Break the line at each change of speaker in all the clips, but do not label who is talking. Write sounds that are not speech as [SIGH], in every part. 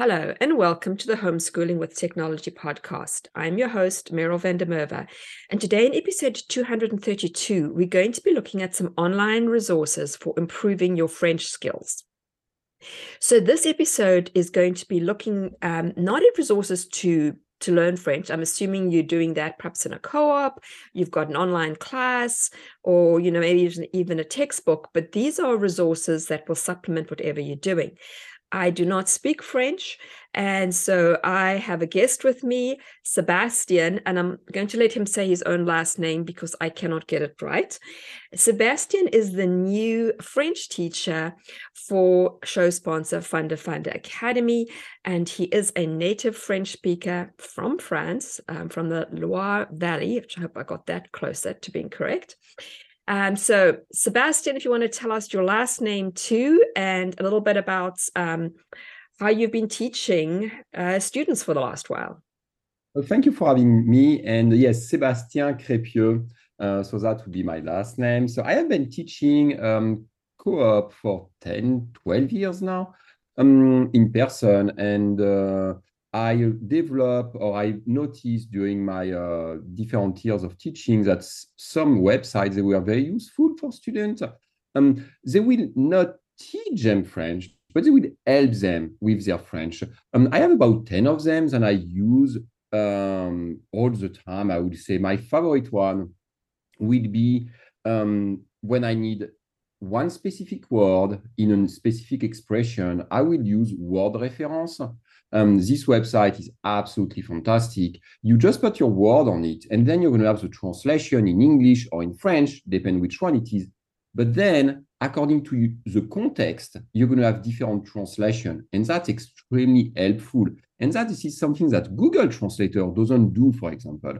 Hello, and welcome to the Homeschooling with Technology podcast. I'm your host, Meryl van der Merwe. And today, in episode 232, we're going to be looking at some online resources for improving your French skills. So, this episode is going to be looking um, not at resources to to learn French. I'm assuming you're doing that perhaps in a co-op, you've got an online class, or you know maybe even a textbook. But these are resources that will supplement whatever you're doing. I do not speak French. And so I have a guest with me, Sebastian, and I'm going to let him say his own last name because I cannot get it right. Sebastian is the new French teacher for show sponsor Funda Funda Academy, and he is a native French speaker from France, um, from the Loire Valley, which I hope I got that closer to being correct. Um, so, Sebastian, if you want to tell us your last name too, and a little bit about um, how you've been teaching uh, students for the last while.
Well, thank you for having me. And yes, Sébastien Crépieux. Uh, so that would be my last name. So I have been teaching um, co-op for 10, 12 years now um, in person. And uh, I develop or I noticed during my uh, different years of teaching that some websites they were very useful for students. Um, they will not teach them French, but they will help them with their French. Um, I have about 10 of them and I use um, all the time. I would say my favorite one would be um, when I need one specific word in a specific expression, I will use word reference. Um, this website is absolutely fantastic. You just put your word on it, and then you're going to have the translation in English or in French, depending which one it is. But then, according to the context, you're going to have different translation, and that's extremely helpful. And that is something that Google Translator doesn't do, for example.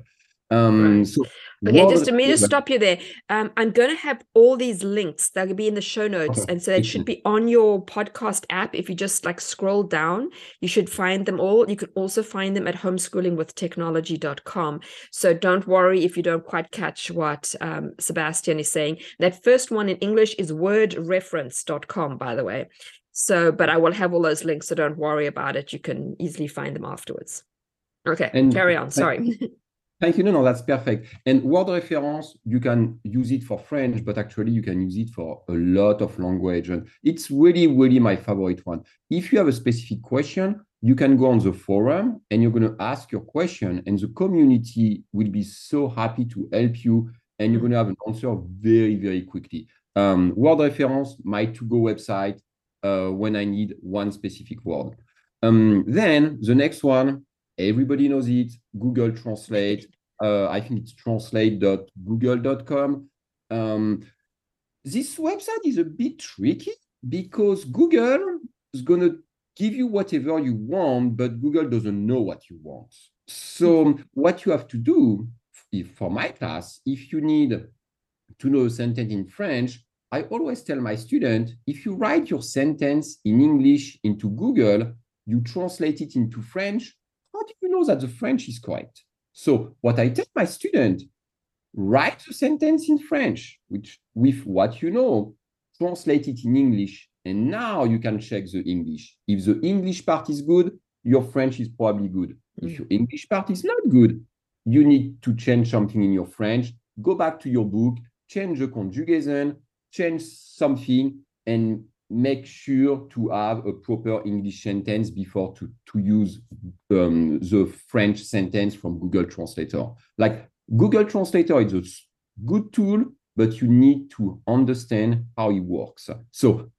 Um,
so okay, just a minute, stop you there. Um, I'm going to have all these links that will be in the show notes, okay. and so it should be on your podcast app. If you just like scroll down, you should find them all. You can also find them at homeschoolingwithtechnology.com. So don't worry if you don't quite catch what um, Sebastian is saying. That first one in English is wordreference.com, by the way. So, but I will have all those links, so don't worry about it. You can easily find them afterwards. Okay, and carry on. Sorry. [LAUGHS]
Thank you. No, no, that's perfect. And word reference, you can use it for French, but actually you can use it for a lot of language. And it's really, really my favorite one. If you have a specific question, you can go on the forum and you're going to ask your question, and the community will be so happy to help you. And you're going to have an answer very, very quickly. Um, word reference, my to go website, uh, when I need one specific word. Um, then the next one, Everybody knows it. Google Translate. [LAUGHS] Uh, I think it's translate.google.com. Um, this website is a bit tricky because Google is going to give you whatever you want, but Google doesn't know what you want. So, what you have to do, if for my class, if you need to know a sentence in French, I always tell my student if you write your sentence in English into Google, you translate it into French, how do you know that the French is correct? So what I tell my student, write the sentence in French, which with what you know, translate it in English, and now you can check the English. If the English part is good, your French is probably good. If mm. your English part is not good, you need to change something in your French, go back to your book, change the conjugation, change something, and make sure to have a proper English sentence before to, to use um, the French sentence from Google Translator. Like Google Translator is a good tool, but you need to understand how it works. So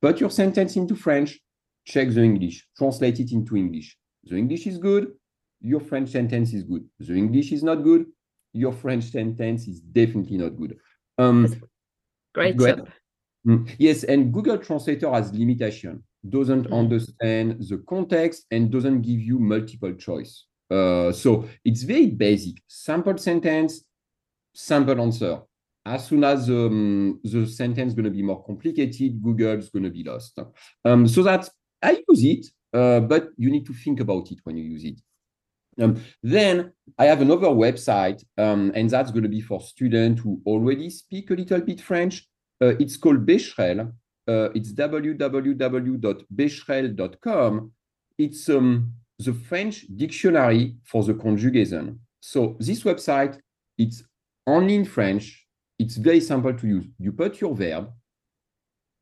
put your sentence into French, check the English, translate it into English. The English is good, your French sentence is good. The English is not good, your French sentence is definitely not good. Um,
Great. Go.
Yes, and Google Translator has limitation. doesn't mm-hmm. understand the context, and doesn't give you multiple choice. Uh, so it's very basic. Sample sentence, sample answer. As soon as um, the sentence is going to be more complicated, Google's going to be lost. Um, so that I use it, uh, but you need to think about it when you use it. Um, then I have another website, um, and that's going to be for students who already speak a little bit French. Uh, it's called Bescherelle. Uh, it's www.bescherelle.com. It's um, the French dictionary for the conjugation. So this website, it's only in French. It's very simple to use. You put your verb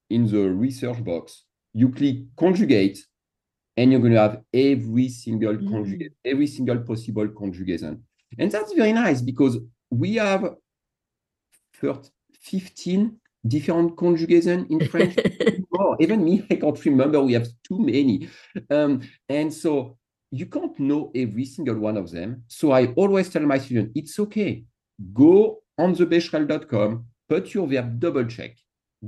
in the research box. You click conjugate, and you're going to have every single mm. conjugate, every single possible conjugation. And that's very nice because we have 15 different conjugation in French. [LAUGHS] oh, even me, I can't remember. We have too many. Um, and so you can't know every single one of them. So I always tell my students, it's okay. Go on the bescherelle.com, put your verb, double check.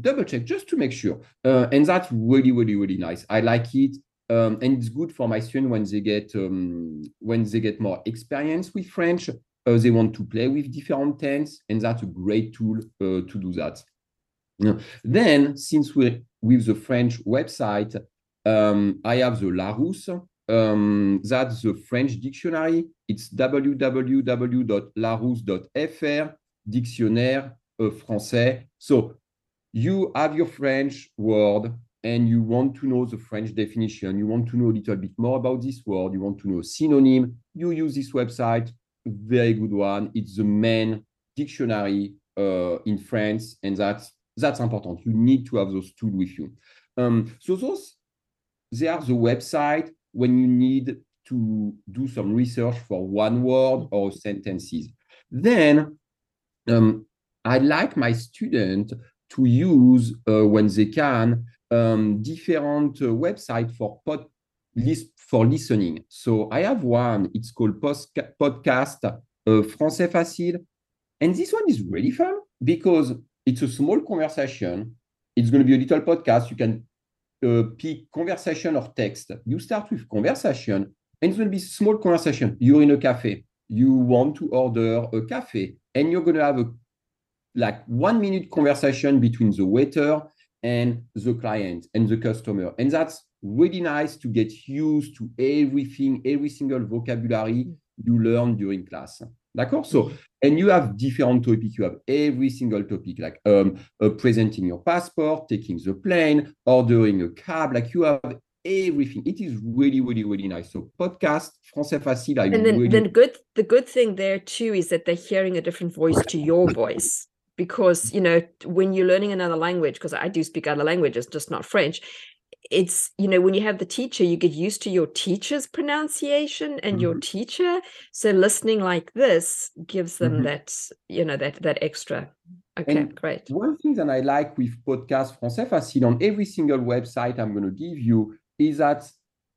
Double check just to make sure. Uh, and that's really, really, really nice. I like it. Um, and it's good for my students when they get um, when they get more experience with French. Uh, they want to play with different tense, and that's a great tool uh, to do that. Then, since we're with the French website, um, I have the Larousse. Um, that's the French dictionary. It's www.larousse.fr, dictionnaire uh, français. So you have your French word, and you want to know the French definition, you want to know a little bit more about this word, you want to know synonym, you use this website, very good one. It's the main dictionary uh, in France, and that's that's important. You need to have those tools with you. Um, so those they are the website when you need to do some research for one word or sentences. Then um, I like my student to use uh, when they can um, different uh, website for pod list for listening. So I have one. It's called podcast uh, Français Facile, and this one is really fun because it's a small conversation. It's going to be a little podcast. You can uh, pick conversation or text. You start with conversation, and it's going to be small conversation. You're in a cafe. You want to order a cafe, and you're going to have a like one minute conversation between the waiter and the client and the customer. And that's really nice to get used to everything, every single vocabulary you learn during class. D'accord? So, and you have different topics. You have every single topic, like um, uh, presenting your passport, taking the plane, ordering a cab. Like you have everything. It is really, really, really nice. So, podcast, Français Facile. I
and then,
really...
then good. The good thing there too is that they're hearing a different voice to your voice because you know when you're learning another language because i do speak other languages just not french it's you know when you have the teacher you get used to your teacher's pronunciation and mm-hmm. your teacher so listening like this gives them mm-hmm. that you know that that extra okay and great
one thing that i like with podcast français facile on every single website i'm going to give you is that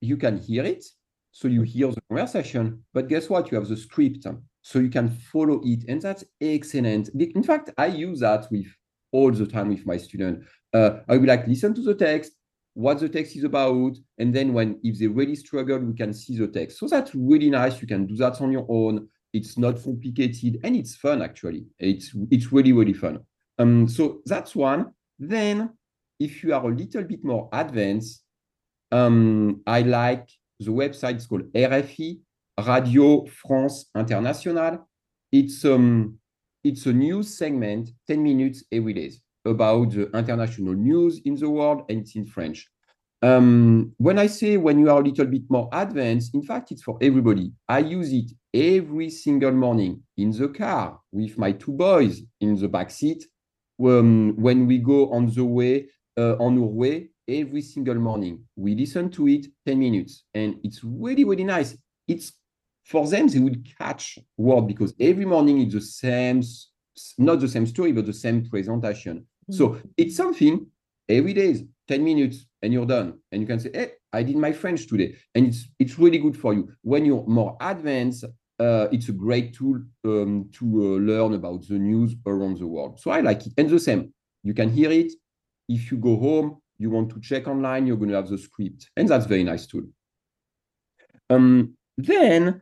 you can hear it so you hear the conversation but guess what you have the script so you can follow it. And that's excellent. In fact, I use that with all the time with my student. Uh, I will like listen to the text, what the text is about, and then when if they really struggle, we can see the text. So that's really nice. You can do that on your own. It's not complicated and it's fun actually. It's it's really really fun. Um, so that's one. Then if you are a little bit more advanced, um, I like the website. It's called RFI, Radio France Internationale. It's um, it's a news segment, 10 minutes every day, about the international news in the world, and it's in French. Um, when I say when you are a little bit more advanced, in fact, it's for everybody. I use it every single morning in the car with my two boys in the back seat. Um, when we go on the way, uh, on our way, every single morning, we listen to it 10 minutes, and it's really, really nice. It's for them, they would catch word because every morning it's the same, not the same story, but the same presentation. So it's something every day is 10 minutes and you're done. And you can say, hey, I did my French today. And it's it's really good for you. When you're more advanced, uh, it's a great tool um, to uh, learn about the news around the world. So I like it. And the same, you can hear it. If you go home, you want to check online, you're going to have the script. And that's very nice tool. Um, then,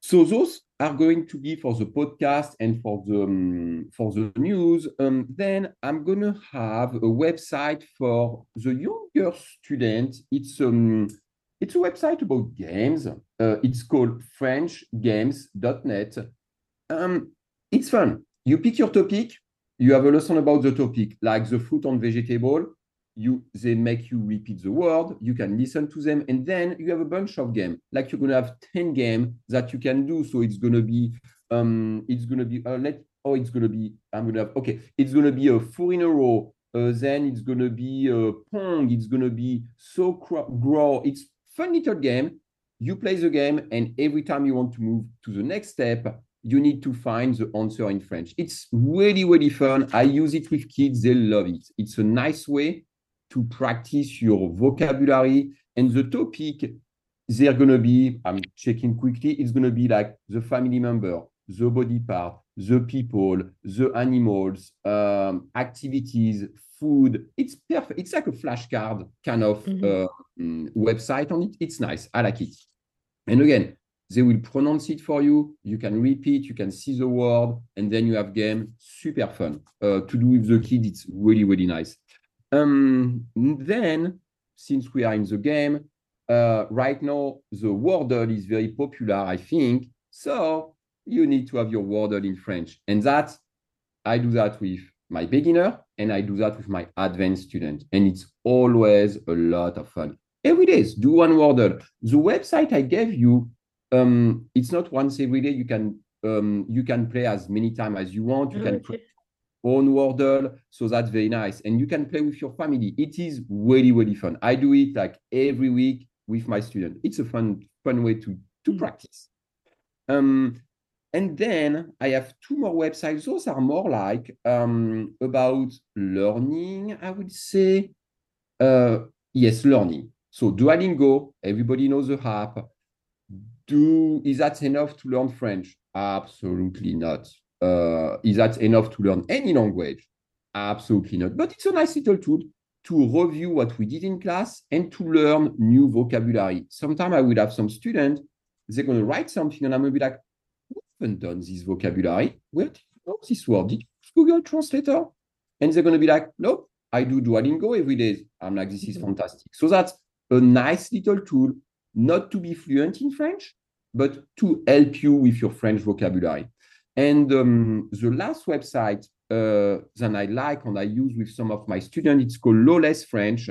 so those are going to be for the podcast and for the um, for the news. Um, then I'm going to have a website for the younger students. It's um it's a website about games. Uh, it's called FrenchGames.net. Um, it's fun. You pick your topic. You have a lesson about the topic, like the fruit and vegetable you they make you repeat the word you can listen to them and then you have a bunch of games like you're to have 10 games that you can do. So it's to be um it's to be uh, let oh it's to be i'm to have okay it's to be a four in a row uh, then it's to be a pong it's to be so grow. It's fun little game. You play the game and every time you want to move to the next step you need to find the answer in french. It's really really fun. I use it with kids. They love it. It's a nice way to practice your vocabulary and the topic they're going to be i'm checking quickly it's going to be like the family member the body part the people the animals um, activities food. It's perfect it's like a flashcard kind of mm-hmm. uh, mm, website on it. It's nice. I like it. And again they will pronounce it for you. You can repeat you can see the word and then you have game. Super fun. Uh, to do with the kids it's really really nice um, then, since we are in the game, uh, right now the Wordle is very popular, I think. So you need to have your Wordle in French, and that I do that with my beginner and I do that with my advanced student, and it's always a lot of fun. Every day, do one Wordle. The website I gave you, um, it's not once every day. You can um, you can play as many times as you want. You can [LAUGHS] own Wordle. So that's very nice. And you can play with your family. It is really, really fun. I do it like every week with my student. It's a fun, fun way to, to mm. practice. Um, and then I have two more websites. Those are more like um, about learning, I would say. Uh, yes, learning. So Duolingo, everybody knows the app. Do is that enough to learn French? Absolutely not uh, is that enough to learn any language? Absolutely not. But it's a nice little tool to review what we did in class and to learn new vocabulary. Sometimes I will have some students, they're going to write something and I'm going to be like, we haven't done this vocabulary. Where did you know this word? Did you use Google Translator? And they're going to be like, nope, I do Duolingo every day. I'm like, this is mm-hmm. fantastic. So that's a nice little tool, not to be fluent in French, but to help you with your French vocabulary. And um, the last website uh, that I like and I use with some of my students, it's called Lawless French.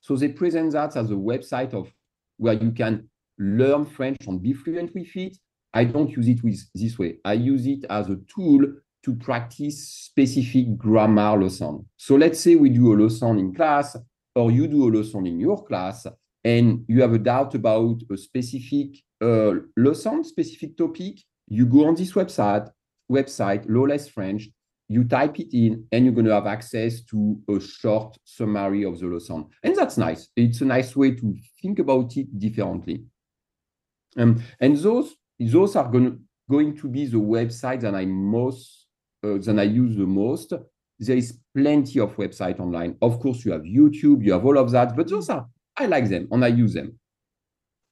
So they present that as a website of where you can learn French and be fluent with it. I don't use it with this way. I use it as a tool to practice specific grammar lesson. So let's say we do a lesson in class or you do a lesson in your class and you have a doubt about a specific uh, lesson, specific topic, you go on this website, website, Lawless French, you type it in, and you're going to have access to a short summary of the lesson. And that's nice. It's a nice way to think about it differently. Um, and those, those are going to, going to be the websites that I most uh, that I use the most. There is plenty of website online. Of course, you have YouTube, you have all of that, but those are I like them and I use them.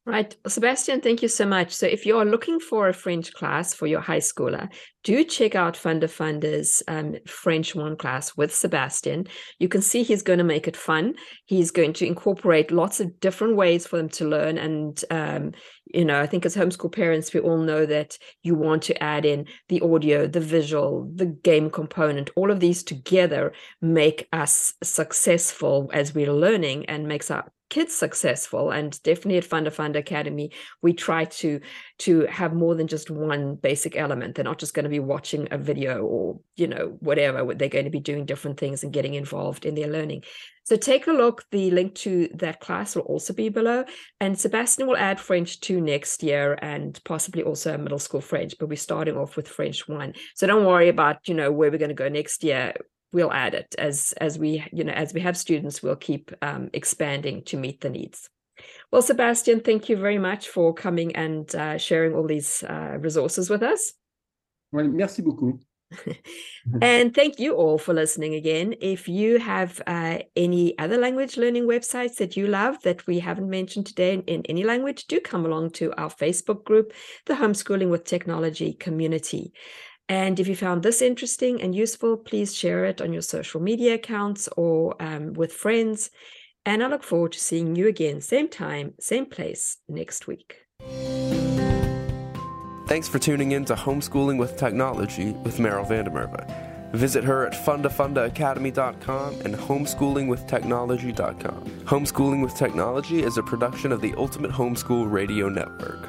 Right. Sebastian, thank you so much. So, if you're looking for a French class for your high schooler, do check out Funda Funda's um, French one class with Sebastian. You can see he's going to make it fun. He's going to incorporate lots of different ways for them to learn. And, um, you know, I think as homeschool parents, we all know that you want to add in the audio, the visual, the game component. All of these together make us successful as we're learning and makes our kids successful and definitely at Funda Funda Academy we try to to have more than just one basic element. They're not just going to be watching a video or you know whatever they're going to be doing different things and getting involved in their learning. So take a look the link to that class will also be below. And Sebastian will add French 2 next year and possibly also a middle school French but we're starting off with French 1 so don't worry about you know where we're going to go next year we'll add it as as we you know as we have students we'll keep um, expanding to meet the needs well sebastian thank you very much for coming and uh, sharing all these uh, resources with us
well merci beaucoup [LAUGHS]
and thank you all for listening again. If you have uh, any other language learning websites that you love that we haven't mentioned today in, in, any language, do come along to our Facebook group, the Homeschooling with Technology community. And if you found this interesting and useful, please share it on your social media accounts or um, with friends. And I look forward to seeing you again, same time, same place next week.
Thanks for tuning in to Homeschooling with Technology with Meryl van der Merwe. Visit her at fundafundaacademy.com and homeschoolingwithtechnology.com. Homeschooling with Technology is a production of the Ultimate Homeschool Radio Network.